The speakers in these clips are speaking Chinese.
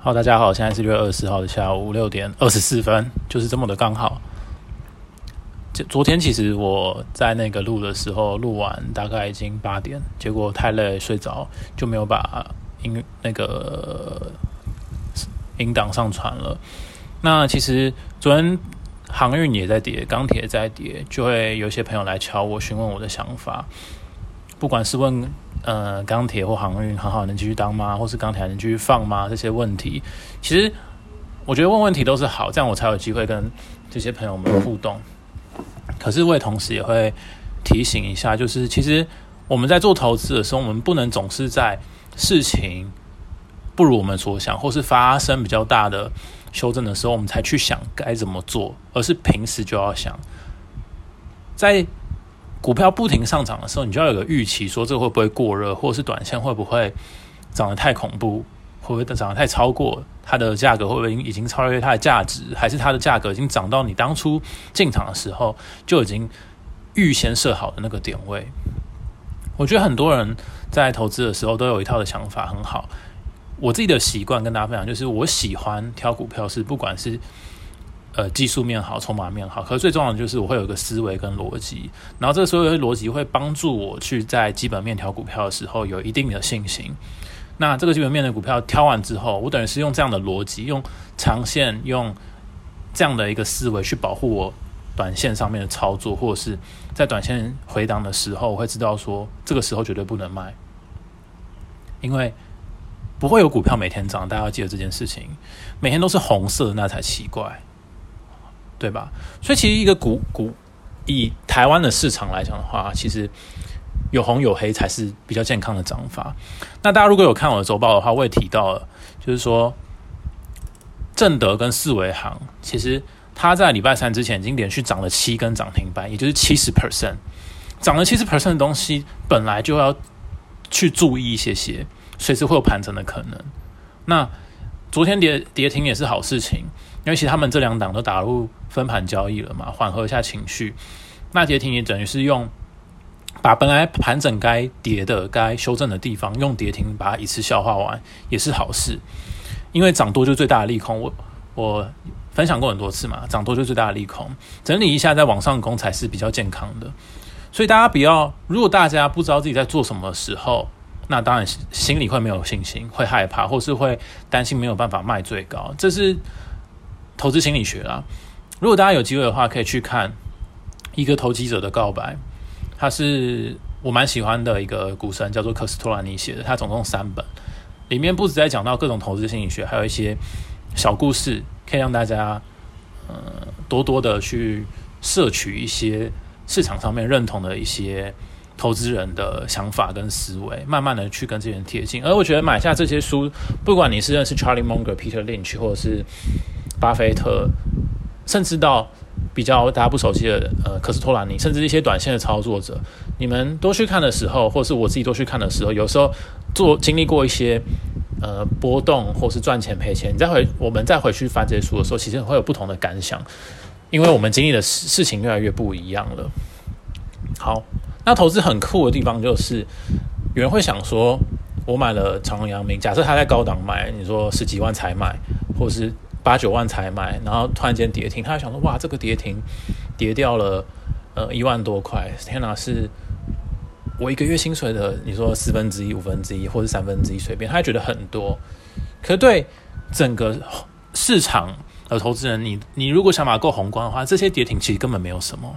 好，大家好，现在是六月二十号的下午六点二十四分，就是这么的刚好。就昨天其实我在那个录的时候，录完大概已经八点，结果太累睡着，就没有把音那个音档上传了。那其实昨天航运也在跌，钢铁在跌，就会有些朋友来敲我，询问我的想法，不管是问。呃，钢铁或航运很好，能继续当吗？或是钢铁还能继续放吗？这些问题，其实我觉得问问题都是好，这样我才有机会跟这些朋友们互动。可是我也同时也会提醒一下，就是其实我们在做投资的时候，我们不能总是在事情不如我们所想，或是发生比较大的修正的时候，我们才去想该怎么做，而是平时就要想在。股票不停上涨的时候，你就要有个预期，说这会不会过热，或者是短线会不会涨得太恐怖，会不会涨得太超过它的价格，会不会已经超越它的价值，还是它的价格已经涨到你当初进场的时候就已经预先设好的那个点位？我觉得很多人在投资的时候都有一套的想法，很好。我自己的习惯跟大家分享，就是我喜欢挑股票，是不管是。呃，技术面好，筹码面好，可是最重要的就是我会有一个思维跟逻辑，然后这个所有的逻辑会帮助我去在基本面挑股票的时候有一定的信心。那这个基本面的股票挑完之后，我等于是用这样的逻辑，用长线，用这样的一个思维去保护我短线上面的操作，或者是在短线回档的时候，我会知道说这个时候绝对不能卖，因为不会有股票每天涨，大家要记得这件事情，每天都是红色那才奇怪。对吧？所以其实一个股股以台湾的市场来讲的话，其实有红有黑才是比较健康的涨法。那大家如果有看我的周报的话，我也提到了，就是说正德跟四维行，其实它在礼拜三之前已经连续涨了七根涨停板，也就是七十 percent，涨了七十 percent 的东西，本来就要去注意一些些，随时会有盘整的可能。那昨天跌跌停也是好事情。因为其实他们这两档都打入分盘交易了嘛，缓和一下情绪。那跌停也等于是用把本来盘整该跌的、该修正的地方，用跌停把它一次消化完，也是好事。因为涨多就最大的利空，我我分享过很多次嘛，涨多就最大的利空，整理一下再往上攻才是比较健康的。所以大家不要，如果大家不知道自己在做什么时候，那当然心里会没有信心，会害怕，或是会担心没有办法卖最高，这是。投资心理学啦，如果大家有机会的话，可以去看一个投机者的告白，他是我蛮喜欢的一个股神，叫做科斯托兰尼写的，他总共三本，里面不止在讲到各种投资心理学，还有一些小故事，可以让大家呃多多的去摄取一些市场上面认同的一些投资人的想法跟思维，慢慢的去跟这些人贴近。而我觉得买下这些书，不管你是认识 Charlie Munger、Peter Lynch，或者是巴菲特，甚至到比较大家不熟悉的呃，科斯托兰尼，甚至一些短线的操作者，你们都去看的时候，或是我自己都去看的时候，有时候做经历过一些呃波动，或是赚钱赔钱，你再回我们再回去翻这些书的时候，其实会有不同的感想，因为我们经历的事事情越来越不一样了。好，那投资很酷的地方就是，有人会想说，我买了长隆、阳明，假设他在高档买，你说十几万才买，或是。八九万才买，然后突然间跌停，他就想说：哇，这个跌停跌掉了呃一万多块，天哪，是我一个月薪水的，你说四分之一、五分之一或者三分之一随便，他觉得很多。可对整个市场的投资人，你你如果想法够宏观的话，这些跌停其实根本没有什么。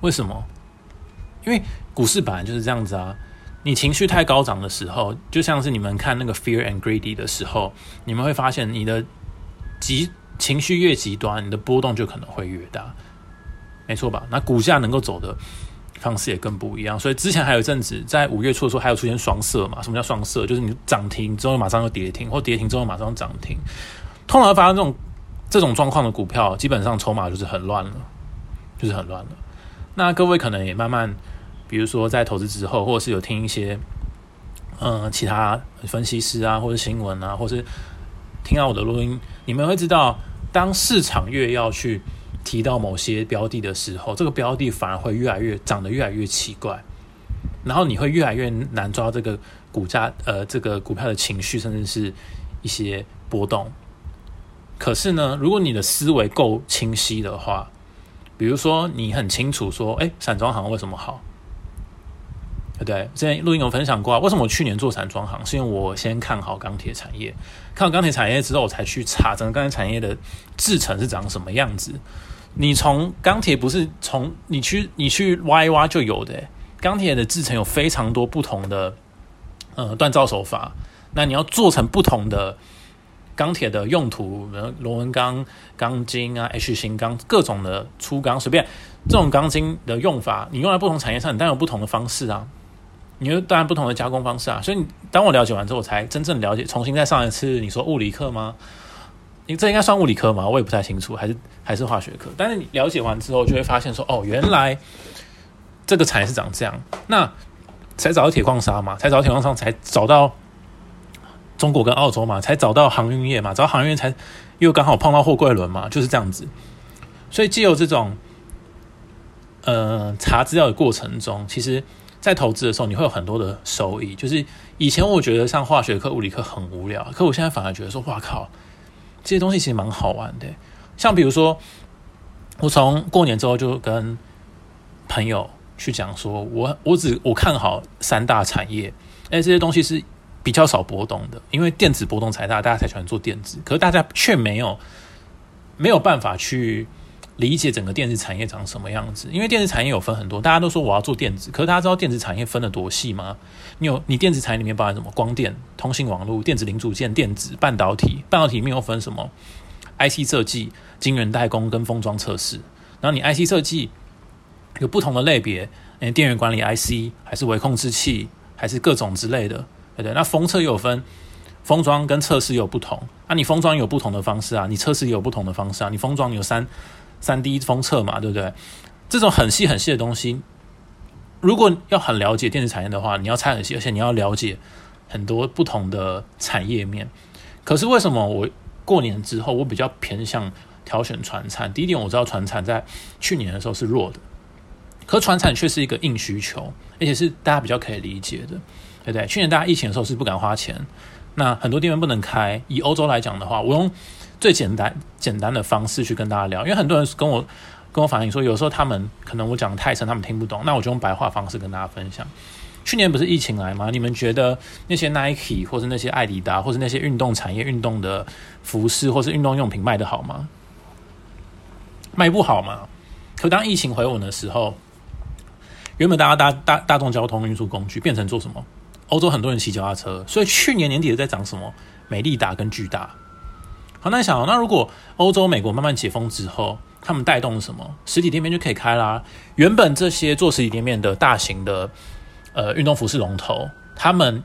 为什么？因为股市本来就是这样子啊。你情绪太高涨的时候，就像是你们看那个《Fear and Greedy》的时候，你们会发现你的极情绪越极端，你的波动就可能会越大，没错吧？那股价能够走的方式也更不一样。所以之前还有一阵子，在五月初的时候，还有出现双色嘛？什么叫双色？就是你涨停之后马上又跌停，或跌停之后马上涨停。通常发生这种这种状况的股票，基本上筹码就是很乱了，就是很乱了。那各位可能也慢慢。比如说，在投资之后，或者是有听一些，嗯，其他分析师啊，或者新闻啊，或是听到我的录音，你们会知道，当市场越要去提到某些标的的时候，这个标的反而会越来越涨得越来越奇怪，然后你会越来越难抓这个股价，呃，这个股票的情绪，甚至是一些波动。可是呢，如果你的思维够清晰的话，比如说你很清楚说，哎，散装行为什么好？对？之前录音有分享过，为什么我去年做散装行？是因为我先看好钢铁产业，看好钢铁产业之后，我才去查整个钢铁产业的制成是长什么样子。你从钢铁不是从你去你去挖一挖就有的，钢铁的制成有非常多不同的呃锻造手法，那你要做成不同的。钢铁的用途，螺纹钢、钢筋啊，H 型钢，各种的粗钢，随便这种钢筋的用法，你用在不同产业上，你当然有不同的方式啊。你有当然不同的加工方式啊。所以你，当我了解完之后，我才真正了解。重新再上一次，你说物理课吗？你这应该算物理课吗？我也不太清楚，还是还是化学课。但是你了解完之后，就会发现说，哦，原来这个产业是长这样。那才找到铁矿砂嘛，才找到铁矿砂，才找到。中国跟澳洲嘛，才找到航运业嘛，找到航运业才又刚好碰到货柜轮嘛，就是这样子。所以，既有这种呃查资料的过程中，其实在投资的时候，你会有很多的收益。就是以前我觉得上化学课、物理课很无聊，可我现在反而觉得说，哇靠，这些东西其实蛮好玩的。像比如说，我从过年之后就跟朋友去讲说，我我只我看好三大产业，哎，这些东西是。比较少波动的，因为电子波动才大，大家才喜欢做电子。可是大家却没有没有办法去理解整个电子产业长什么样子。因为电子产业有分很多，大家都说我要做电子，可是大家知道电子产业分得多细吗？你有你电子产业里面包含什么？光电、通信网络、电子零组件、电子半导体，半导体里面又分什么？IC 设计、晶圆代工跟封装测试。然后你 IC 设计有不同的类别，诶，电源管理 IC 还是微控制器，还是各种之类的。对对，那封测又有分封装跟测试有不同，啊，你封装有不同的方式啊，你测试也有不同的方式啊，你封装有三三 D 封测嘛，对不对？这种很细很细的东西，如果要很了解电子产业的话，你要拆很细，而且你要了解很多不同的产业面。可是为什么我过年之后我比较偏向挑选船产？第一点，我知道船产在去年的时候是弱的，可船产却是一个硬需求，而且是大家比较可以理解的。对不对？去年大家疫情的时候是不敢花钱，那很多店面不能开。以欧洲来讲的话，我用最简单简单的方式去跟大家聊，因为很多人跟我跟我反映说，有时候他们可能我讲的太深，他们听不懂，那我就用白话方式跟大家分享。去年不是疫情来吗？你们觉得那些 Nike 或是那些艾迪达或是那些运动产业、运动的服饰或是运动用品卖的好吗？卖不好吗？可当疫情回稳的时候，原本大家大大大众交通运输工具变成做什么？欧洲很多人骑脚踏车，所以去年年底在涨什么？美利达跟巨大。好，那想，那如果欧洲、美国慢慢解封之后，他们带动什么？实体店面就可以开啦。原本这些做实体店面的大型的呃运动服饰龙头，他们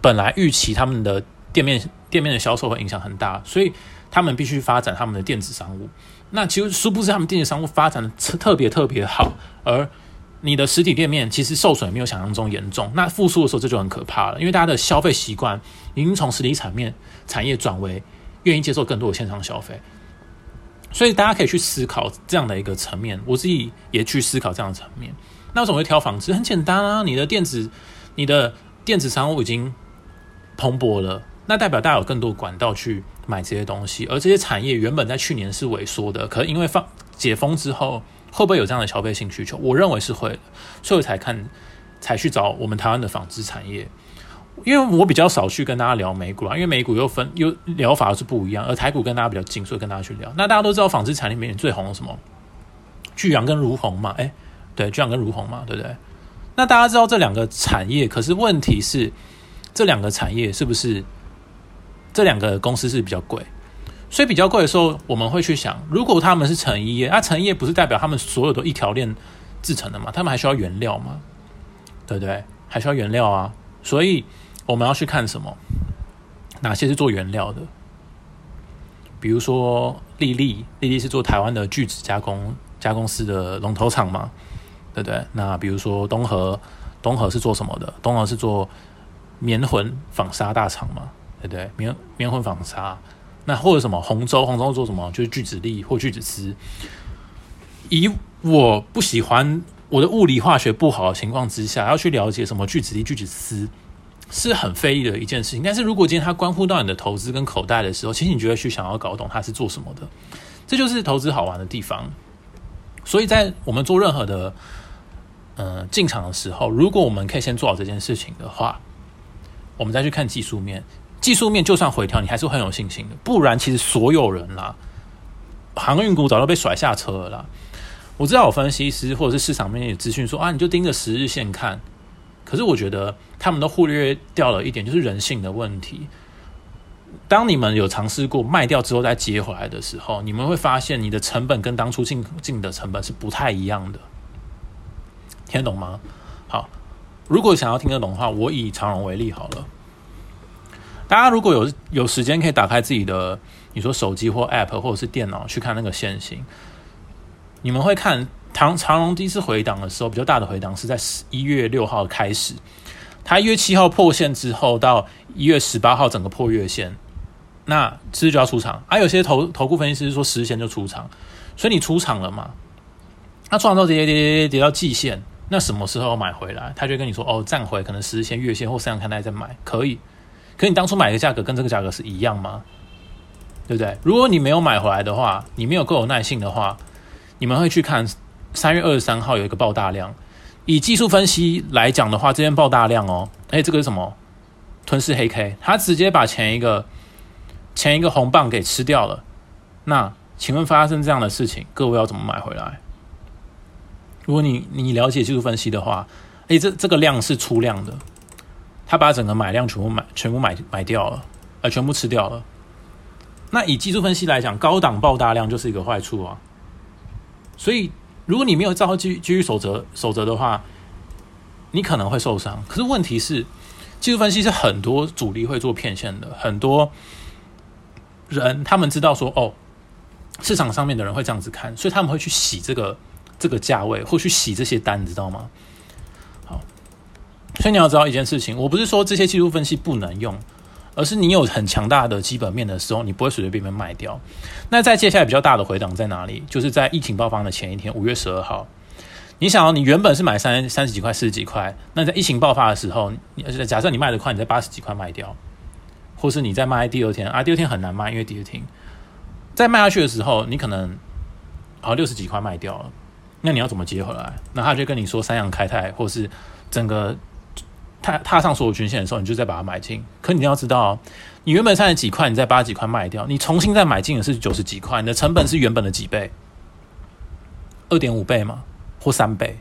本来预期他们的店面店面的销售会影响很大，所以他们必须发展他们的电子商务。那其实殊不知，他们电子商务发展的特别特别好，而你的实体店面其实受损没有想象中严重，那复苏的时候这就很可怕了，因为大家的消费习惯已经从实体产面产业转为愿意接受更多的线上消费，所以大家可以去思考这样的一个层面，我自己也去思考这样的层面。那为什么会挑纺织？很简单啊，你的电子、你的电子商务已经蓬勃了，那代表大家有更多管道去买这些东西，而这些产业原本在去年是萎缩的，可因为放解封之后。会不会有这样的消费性需求？我认为是会的，所以我才看，才去找我们台湾的纺织产业。因为我比较少去跟大家聊美股啊，因为美股又分又聊法是不一样，而台股跟大家比较近，所以跟大家去聊。那大家都知道纺织产业里面最红的什么？巨阳跟如虹嘛，哎，对，巨阳跟如虹嘛，对不对？那大家知道这两个产业，可是问题是这两个产业是不是这两个公司是比较贵？所以比较贵的时候，我们会去想，如果他们是成衣业，那成衣业不是代表他们所有的一条链制成的嘛？他们还需要原料吗？对不对？还需要原料啊！所以我们要去看什么？哪些是做原料的？比如说丽丽，丽丽是做台湾的聚酯加工加工司的龙头厂嘛？对不对？那比如说东河，东河是做什么的？东河是做棉混纺纱大厂嘛？对不对？棉棉混纺纱。那或者什么红州，红州做什么？就是聚酯粒或聚酯丝。以我不喜欢我的物理化学不好的情况之下，要去了解什么聚酯粒、聚酯丝，是很费力的一件事情。但是如果今天它关乎到你的投资跟口袋的时候，其实你就会去想要搞懂它是做什么的。这就是投资好玩的地方。所以在我们做任何的嗯进场的时候，如果我们可以先做好这件事情的话，我们再去看技术面。技术面就算回调，你还是很有信心的。不然，其实所有人啦，航运股早就被甩下车了啦。我知道有分析师或者是市场面的资讯说啊，你就盯着十日线看。可是我觉得他们都忽略掉了一点，就是人性的问题。当你们有尝试过卖掉之后再接回来的时候，你们会发现你的成本跟当初进进的成本是不太一样的。听得懂吗？好，如果想要听得懂的话，我以长荣为例好了。大家如果有有时间，可以打开自己的你说手机或 App 或者是电脑去看那个线型，你们会看长长荣第一次回档的时候，比较大的回档是在十一月六号开始，它一月七号破线之后，到一月十八号整个破月线，那其实就要出场？而有些投投顾分析师说十线就出场，所以你出场了嘛？那出场之后跌跌跌跌跌到季线，那什么时候买回来？他就跟你说哦，站回可能十线、月线或三阳看待再买，可以。可你当初买的价格跟这个价格是一样吗？对不对？如果你没有买回来的话，你没有够有耐性的话，你们会去看三月二十三号有一个爆大量。以技术分析来讲的话，这边爆大量哦，哎，这个是什么？吞噬黑 K，它直接把前一个前一个红棒给吃掉了。那请问发生这样的事情，各位要怎么买回来？如果你你了解技术分析的话，哎，这这个量是出量的。他把整个买量全部买全部买买掉了，呃，全部吃掉了。那以技术分析来讲，高档爆大量就是一个坏处啊。所以，如果你没有照继继续守则守则的话，你可能会受伤。可是问题是，技术分析是很多主力会做骗线的，很多人他们知道说，哦，市场上面的人会这样子看，所以他们会去洗这个这个价位，或去洗这些单，你知道吗？好所以你要知道一件事情，我不是说这些技术分析不能用，而是你有很强大的基本面的时候，你不会随随便便卖掉。那在接下来比较大的回档在哪里？就是在疫情爆发的前一天，五月十二号。你想，你原本是买三三十几块、四十几块，那在疫情爆发的时候，假设你卖的快，你在八十几块卖掉，或是你在卖第二天啊，第二天很难卖，因为第二天再卖下去的时候，你可能好六十几块卖掉了，那你要怎么接回来？那他就跟你说三阳开泰，或是整个。踏踏上所有均线的时候，你就再把它买进。可你要知道，你原本三十几块，你再八十几块卖掉，你重新再买进的是九十几块，你的成本是原本的几倍？二点五倍吗？或三倍？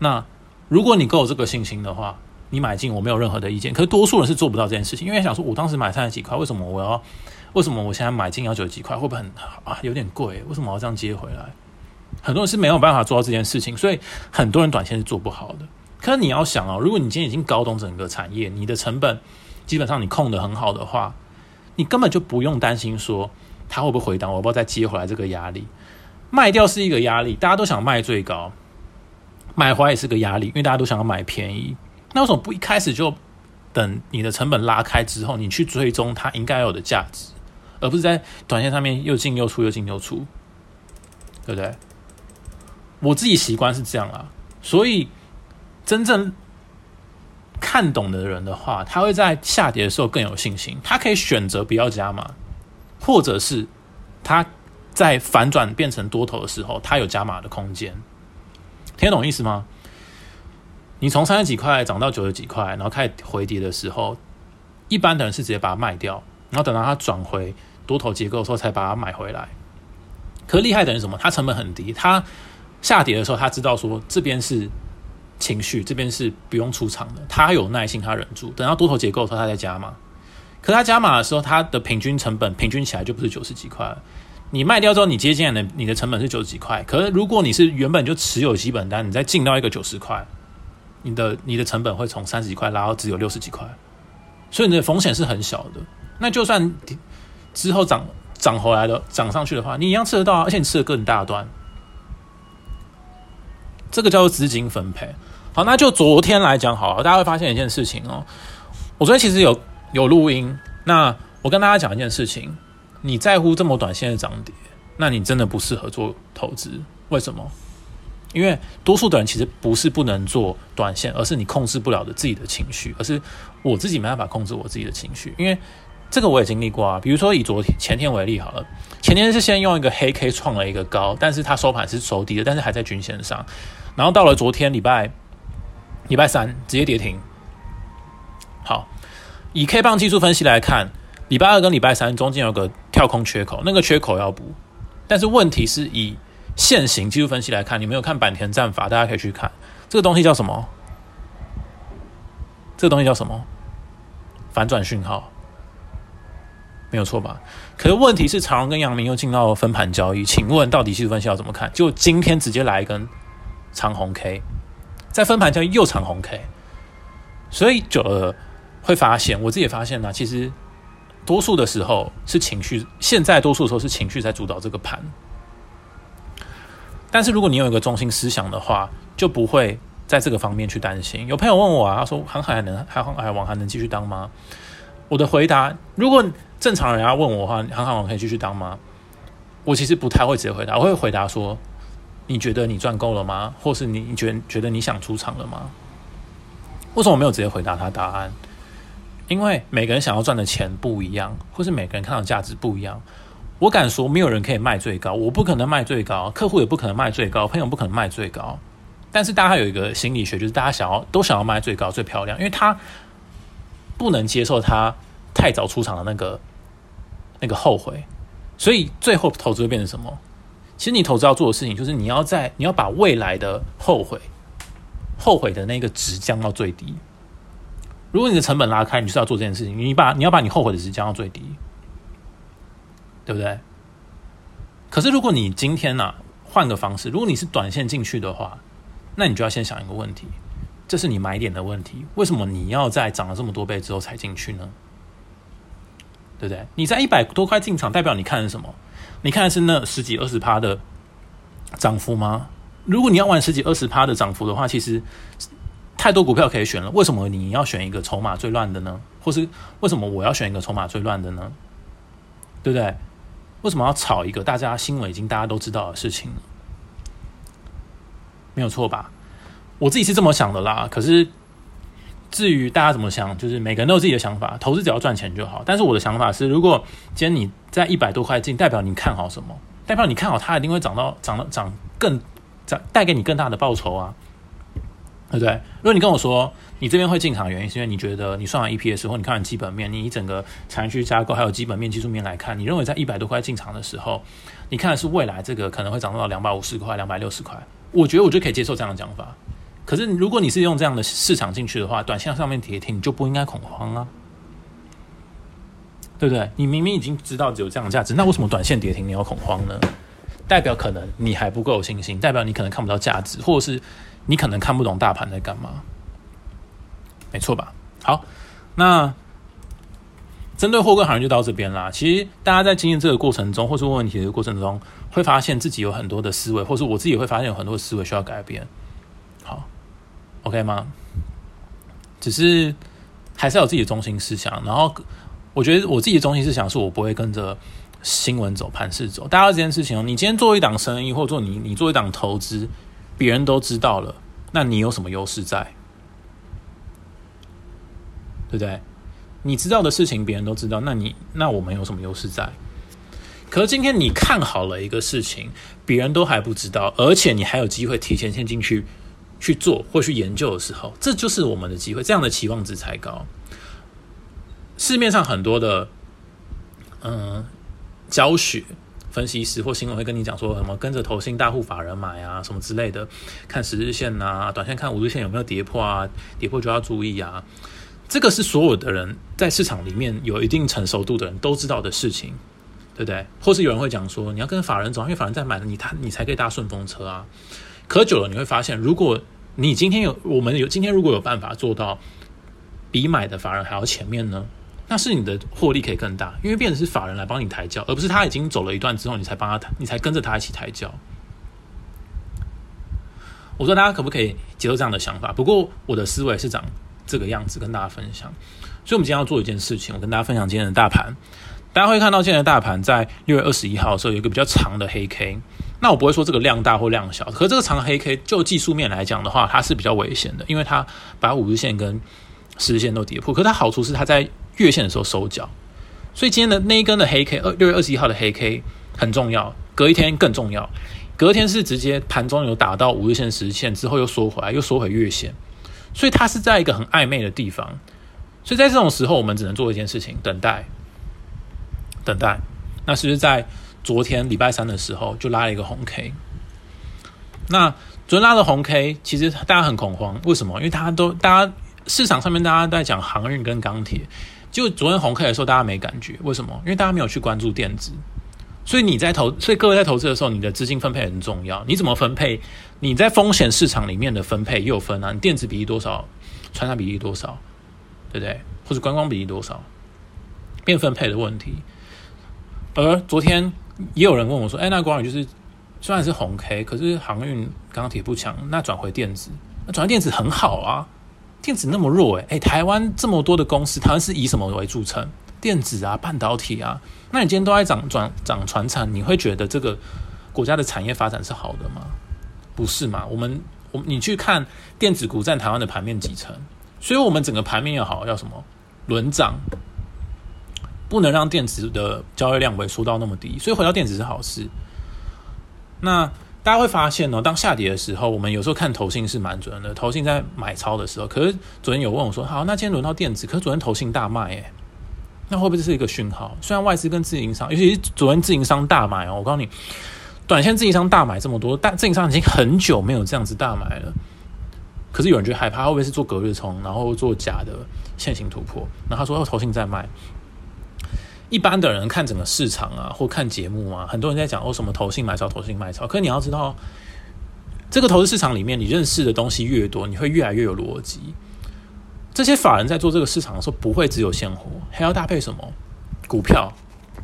那如果你够有这个信心的话，你买进我没有任何的意见。可是多数人是做不到这件事情，因为想说，我当时买三十几块，为什么我要？为什么我现在买进要九十几块？会不会很啊？有点贵？为什么要这样接回来？很多人是没有办法做到这件事情，所以很多人短线是做不好的。可是你要想哦，如果你今天已经搞懂整个产业，你的成本基本上你控的很好的话，你根本就不用担心说它会不会回档，我要不知道再接回来这个压力。卖掉是一个压力，大家都想卖最高，买回来也是个压力，因为大家都想要买便宜。那为什么不一开始就等你的成本拉开之后，你去追踪它应该有的价值，而不是在短线上面又进又出，又进又出，对不对？我自己习惯是这样啊，所以。真正看懂的人的话，他会在下跌的时候更有信心。他可以选择不要加码，或者是他在反转变成多头的时候，他有加码的空间。听得懂意思吗？你从三十几块涨到九十几块，然后开始回跌的时候，一般的人是直接把它卖掉，然后等到它转回多头结构的时候才把它买回来。可厉害的人什么？他成本很低，他下跌的时候他知道说这边是。情绪这边是不用出场的，他有耐心，他忍住，等到多头结构的时候，他再加码。可他加码的时候，他的平均成本平均起来就不是九十几块。你卖掉之后，你接进来的你的成本是九十几块。可是如果你是原本就持有基本单，你再进到一个九十块，你的你的成本会从三十几块拉到只有六十几块，所以你的风险是很小的。那就算之后涨涨回来的涨上去的话，你一样吃得到，而且你吃的更大段。这个叫做资金分配。好，那就昨天来讲，好了，大家会发现一件事情哦。我昨天其实有有录音，那我跟大家讲一件事情：你在乎这么短线的涨跌，那你真的不适合做投资。为什么？因为多数的人其实不是不能做短线，而是你控制不了的自己的情绪，而是我自己没办法控制我自己的情绪。因为这个我也经历过啊，比如说以昨天前天为例好了，前天是先用一个黑 K 创了一个高，但是它收盘是收低的，但是还在均线上，然后到了昨天礼拜礼拜三直接跌停。好，以 K 棒技术分析来看。礼拜二跟礼拜三中间有个跳空缺口，那个缺口要补。但是问题是以现行技术分析来看，你没有看坂田战法，大家可以去看这个东西叫什么？这个东西叫什么？反转讯号，没有错吧？可是问题是长荣跟阳明又进到分盘交易，请问到底技术分析要怎么看？就今天直接来一根长红 K，在分盘交易又长红 K，所以久了会发现，我自己也发现呢，其实。多数的时候是情绪，现在多数的时候是情绪在主导这个盘。但是如果你有一个中心思想的话，就不会在这个方面去担心。有朋友问我啊，他说航海还能航海王还能继续当吗？我的回答，如果正常人要问我的话，航海王可以继续当吗？我其实不太会直接回答，我会回答说：你觉得你赚够了吗？或是你你觉觉得你想出场了吗？为什么我没有直接回答他答案？因为每个人想要赚的钱不一样，或是每个人看到价值不一样。我敢说，没有人可以卖最高，我不可能卖最高，客户也不可能卖最高，朋友不可能卖最高。但是大家有一个心理学，就是大家想要都想要卖最高、最漂亮，因为他不能接受他太早出场的那个那个后悔，所以最后投资会变成什么？其实你投资要做的事情，就是你要在你要把未来的后悔、后悔的那个值降到最低。如果你的成本拉开，你是要做这件事情，你把你要把你后悔的值降到最低，对不对？可是如果你今天呢换个方式，如果你是短线进去的话，那你就要先想一个问题，这是你买点的问题。为什么你要在涨了这么多倍之后才进去呢？对不对？你在一百多块进场，代表你看的是什么？你看是那十几二十趴的涨幅吗？如果你要玩十几二十趴的涨幅的话，其实。太多股票可以选了，为什么你要选一个筹码最乱的呢？或是为什么我要选一个筹码最乱的呢？对不对？为什么要炒一个大家新闻已经大家都知道的事情？没有错吧？我自己是这么想的啦。可是至于大家怎么想，就是每个人都有自己的想法。投资只要赚钱就好。但是我的想法是，如果今天你在一百多块进，代表你看好什么？代表你看好它一定会涨到涨到涨更涨，带给你更大的报酬啊！对不对？如果你跟我说你这边会进场的原因，是因为你觉得你算完 EPS 后，你看完基本面，你整个产业区架构还有基本面、技术面来看，你认为在一百多块进场的时候，你看的是未来这个可能会涨到两百五十块、两百六十块，我觉得我就可以接受这样的讲法。可是如果你是用这样的市场进去的话，短线上面跌停，你就不应该恐慌啊，对不对？你明明已经知道只有这样的价值，那为什么短线跌停你要恐慌呢？代表可能你还不够有信心，代表你可能看不到价值，或者是。你可能看不懂大盘在干嘛，没错吧？好，那针对货柜行业就到这边啦。其实大家在经验这个过程中，或是问问题的过程中，会发现自己有很多的思维，或是我自己会发现有很多思维需要改变。，OK 吗？只是还是要有自己的中心思想。然后，我觉得我自己的中心思想是我不会跟着新闻走、盘势走。大家这件事情哦，你今天做一档生意，或做你你做一档投资。别人都知道了，那你有什么优势在？对不对？你知道的事情别人都知道，那你那我们有什么优势在？可是今天你看好了一个事情，别人都还不知道，而且你还有机会提前先进去去做或去研究的时候，这就是我们的机会。这样的期望值才高。市面上很多的嗯教学。分析师或新闻会跟你讲说什么跟着投信大户法人买啊什么之类的，看十日线呐，短线看五日线有没有跌破啊，跌破就要注意啊。这个是所有的人在市场里面有一定成熟度的人都知道的事情，对不对？或是有人会讲说你要跟法人走，因为法人在买，你他你才可以搭顺风车啊。可久了你会发现，如果你今天有我们有今天如果有办法做到比买的法人还要前面呢？那是你的获利可以更大，因为变成是法人来帮你抬轿，而不是他已经走了一段之后，你才帮他抬，你才跟着他一起抬轿。我说大家可不可以接受这样的想法？不过我的思维是长这个样子，跟大家分享。所以，我们今天要做一件事情，我跟大家分享今天的大盘。大家会看到，现在大盘在六月二十一号的时候有一个比较长的黑 K，那我不会说这个量大或量小，可这个长黑 K 就技术面来讲的话，它是比较危险的，因为它把五日线跟十日线都跌破。可它好处是它在月线的时候收脚，所以今天的那一根的黑 K，二六月二十一号的黑 K 很重要，隔一天更重要。隔天是直接盘中有打到五日线、十日线之后又缩回来，又缩回月线，所以它是在一个很暧昧的地方。所以在这种时候，我们只能做一件事情：等待，等待。那是不是在昨天礼拜三的时候就拉了一个红 K？那昨天拉的红 K，其实大家很恐慌，为什么？因为大家都，大家市场上面大家在讲航运跟钢铁，就昨天红 K 的时候，大家没感觉，为什么？因为大家没有去关注电子。所以你在投，所以各位在投资的时候，你的资金分配很重要。你怎么分配？你在风险市场里面的分配又分啊？你电子比例多少？传染比例多少？对不对？或者观光比例多少？变分配的问题。而昨天也有人问我说：“哎，那光宇就是虽然是红 K，可是航运钢铁不强，那转回电子，那转回电子很好啊。电子那么弱，哎哎，台湾这么多的公司，台湾是以什么为著称？电子啊，半导体啊。”那你今天都在涨转涨船产，你会觉得这个国家的产业发展是好的吗？不是嘛？我们我你去看电子股占台湾的盘面几成，所以我们整个盘面要好要什么轮涨，不能让电子的交易量萎缩到那么低，所以回到电子是好事。那大家会发现呢，当下跌的时候，我们有时候看投信是蛮准的，投信在买超的时候，可是昨天有问我说，好，那今天轮到电子，可是昨天投信大卖，诶。那会不会是一个讯号？虽然外资跟自营商，尤其是昨天自营商大买哦，我告诉你，短线自营商大买这么多，但自营商已经很久没有这样子大买了。可是有人觉得害怕，会不会是做隔日冲，然后做假的线型突破？然后他说要投信在卖。一般的人看整个市场啊，或看节目啊，很多人在讲哦什么投信买超，投信卖超。可是你要知道，这个投资市场里面，你认识的东西越多，你会越来越有逻辑。这些法人在做这个市场的时候，不会只有现货，还要搭配什么股票，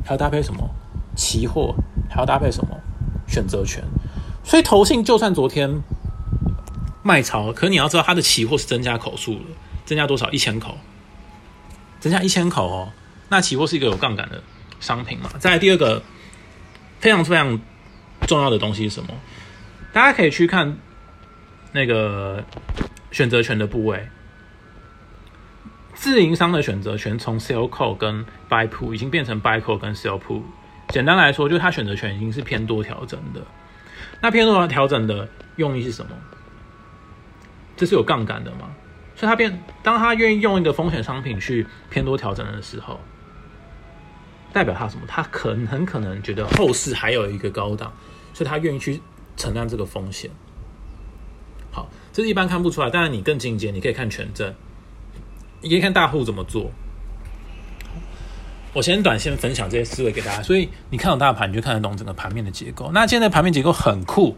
还要搭配什么期货，还要搭配什么选择权。所以投信就算昨天卖超，可你要知道它的期货是增加口数了，增加多少？一千口，增加一千口哦。那期货是一个有杠杆的商品嘛？再第二个非常非常重要的东西是什么？大家可以去看那个选择权的部位。自营商的选择权从 sell call 跟 buy put 已经变成 buy call 跟 sell put。简单来说，就是它选择权已经是偏多调整的。那偏多调整的用意是什么？这是有杠杆的嘛？所以它变，当他愿意用一个风险商品去偏多调整的时候，代表他什么？他可能很可能觉得后市还有一个高档，所以他愿意去承担这个风险。好，这是一般看不出来，但是你更进阶，你可以看权证。你可以看大户怎么做。我先短线分享这些思维给大家，所以你看懂大盘，你就看得懂整个盘面的结构。那现在盘面结构很酷，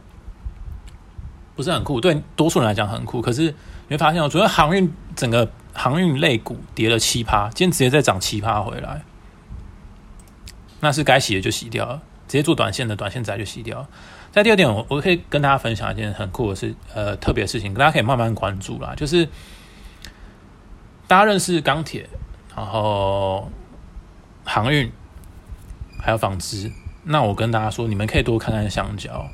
不是很酷，对多数人来讲很酷。可是你会发现哦，主要航运整个航运类股跌了七趴，今天直接再涨七趴回来，那是该洗的就洗掉，直接做短线的短线仔就洗掉。在第二点，我我可以跟大家分享一件很酷的事，呃，特别的事情，大家可以慢慢关注啦，就是。大家认识钢铁，然后航运，还有纺织。那我跟大家说，你们可以多看看橡胶。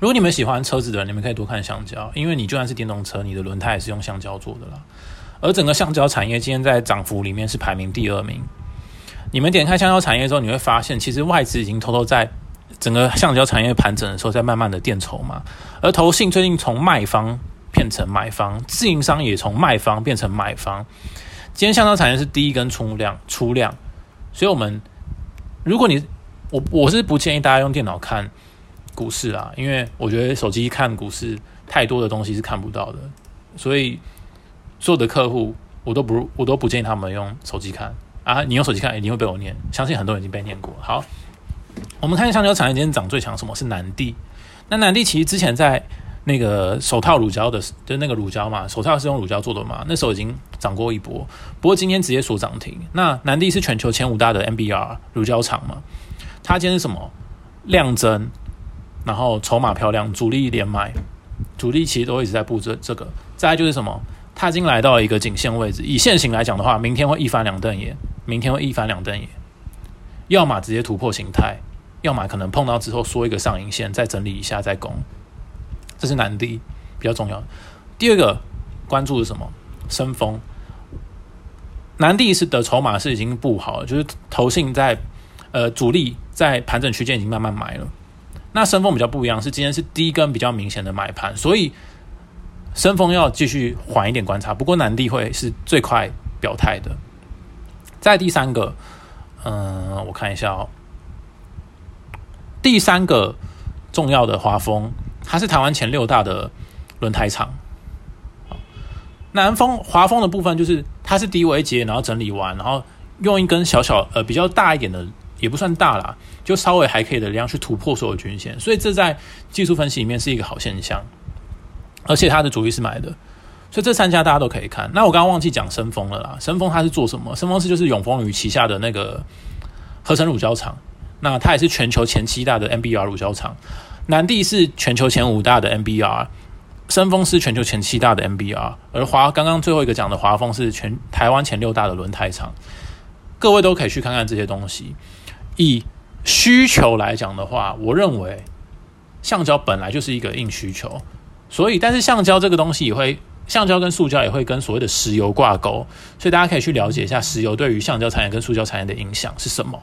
如果你们喜欢车子的，你们可以多看橡胶，因为你就算是电动车，你的轮胎也是用橡胶做的啦。而整个橡胶产业今天在涨幅里面是排名第二名。你们点开橡胶产业之后，你会发现，其实外资已经偷偷在整个橡胶产业盘整的时候，在慢慢的垫筹嘛。而投信最近从卖方。变成买方，自营商也从卖方变成买方。今天橡胶产业是第一根出量，出量，所以我们如果你我我是不建议大家用电脑看股市啦，因为我觉得手机看股市太多的东西是看不到的，所以所有的客户我都不我都不建议他们用手机看啊，你用手机看一定会被我念，相信很多人已经被念过。好，我们看橡胶产业今天涨最强什么是南地？那南地其实之前在。那个手套乳胶的，就那个乳胶嘛，手套是用乳胶做的嘛，那时候已经涨过一波，不过今天直接锁涨停。那南地是全球前五大的 M B R 乳胶厂嘛，它今天是什么量增，然后筹码漂亮，主力连买，主力其实都一直在布置这个。再就是什么，它已经来到一个颈线位置，以现行来讲的话，明天会一翻两瞪眼，明天会一翻两瞪眼，要么直接突破形态，要么可能碰到之后缩一个上影线，再整理一下再攻，这是南地比较重要。第二个关注是什么？升风。南地是的筹码是已经布好了，就是投信在呃主力在盘整区间已经慢慢买了。那升风比较不一样，是今天是第一根比较明显的买盘，所以升风要继续缓一点观察。不过南地会是最快表态的。再第三个，嗯，我看一下哦，第三个重要的华丰，它是台湾前六大的轮胎厂。南风华丰的部分就是它是低位接，然后整理完，然后用一根小小呃比较大一点的，也不算大啦，就稍微还可以的量去突破所有均线，所以这在技术分析里面是一个好现象。而且它的主力是买的，所以这三家大家都可以看。那我刚刚忘记讲深丰了啦，深丰它是做什么？深丰是就是永丰余旗下的那个合成乳胶厂，那它也是全球前七大的 NBR 乳胶厂，南地是全球前五大的 NBR。深丰是全球前七大的 MBR，而华刚刚最后一个讲的华丰是全台湾前六大的轮胎厂，各位都可以去看看这些东西。以需求来讲的话，我认为橡胶本来就是一个硬需求，所以但是橡胶这个东西也会，橡胶跟塑胶也会跟所谓的石油挂钩，所以大家可以去了解一下石油对于橡胶产业跟塑胶产业的影响是什么。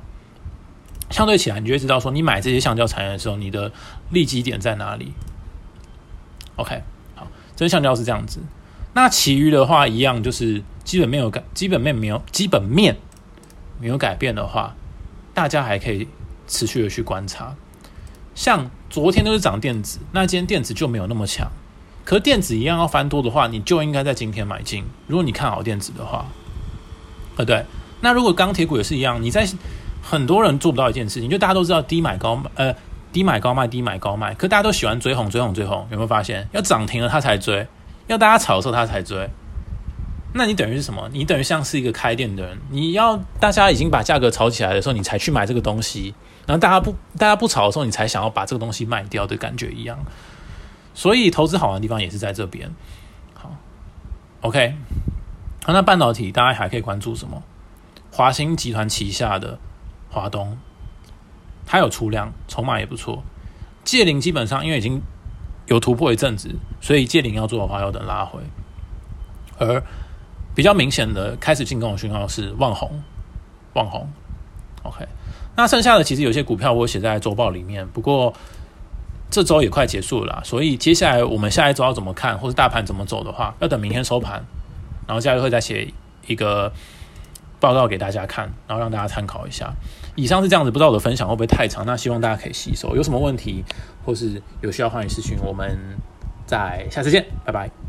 相对起来，你就会知道说，你买这些橡胶产业的时候，你的利基点在哪里。OK 好。真橡胶是这样子，那其余的话一样，就是基本面有改，基本面没有基本面没有改变的话，大家还可以持续的去观察。像昨天都是涨电子，那今天电子就没有那么强。可电子一样要翻多的话，你就应该在今天买进。如果你看好电子的话，呃对，那如果钢铁股也是一样，你在很多人做不到一件事情，就大家都知道低买高卖呃。低买高卖，低买高卖，可大家都喜欢追红，追红，追红，有没有发现？要涨停了他才追，要大家炒的时候他才追。那你等于是什么？你等于像是一个开店的人，你要大家已经把价格炒起来的时候，你才去买这个东西，然后大家不大家不炒的时候，你才想要把这个东西卖掉的感觉一样。所以投资好的地方也是在这边。好，OK，那半导体大家还可以关注什么？华兴集团旗下的华东。它有出量，筹码也不错。借零基本上因为已经有突破一阵子，所以借零要做的话要等拉回。而比较明显的开始进攻的讯号是望红，望红。OK，那剩下的其实有些股票我写在周报里面，不过这周也快结束了，所以接下来我们下一周要怎么看，或是大盘怎么走的话，要等明天收盘，然后下一会再写一个。报告给大家看，然后让大家参考一下。以上是这样子，不知道我的分享会不会太长？那希望大家可以吸收。有什么问题或是有需要，欢迎私讯。我们在下次见，拜拜。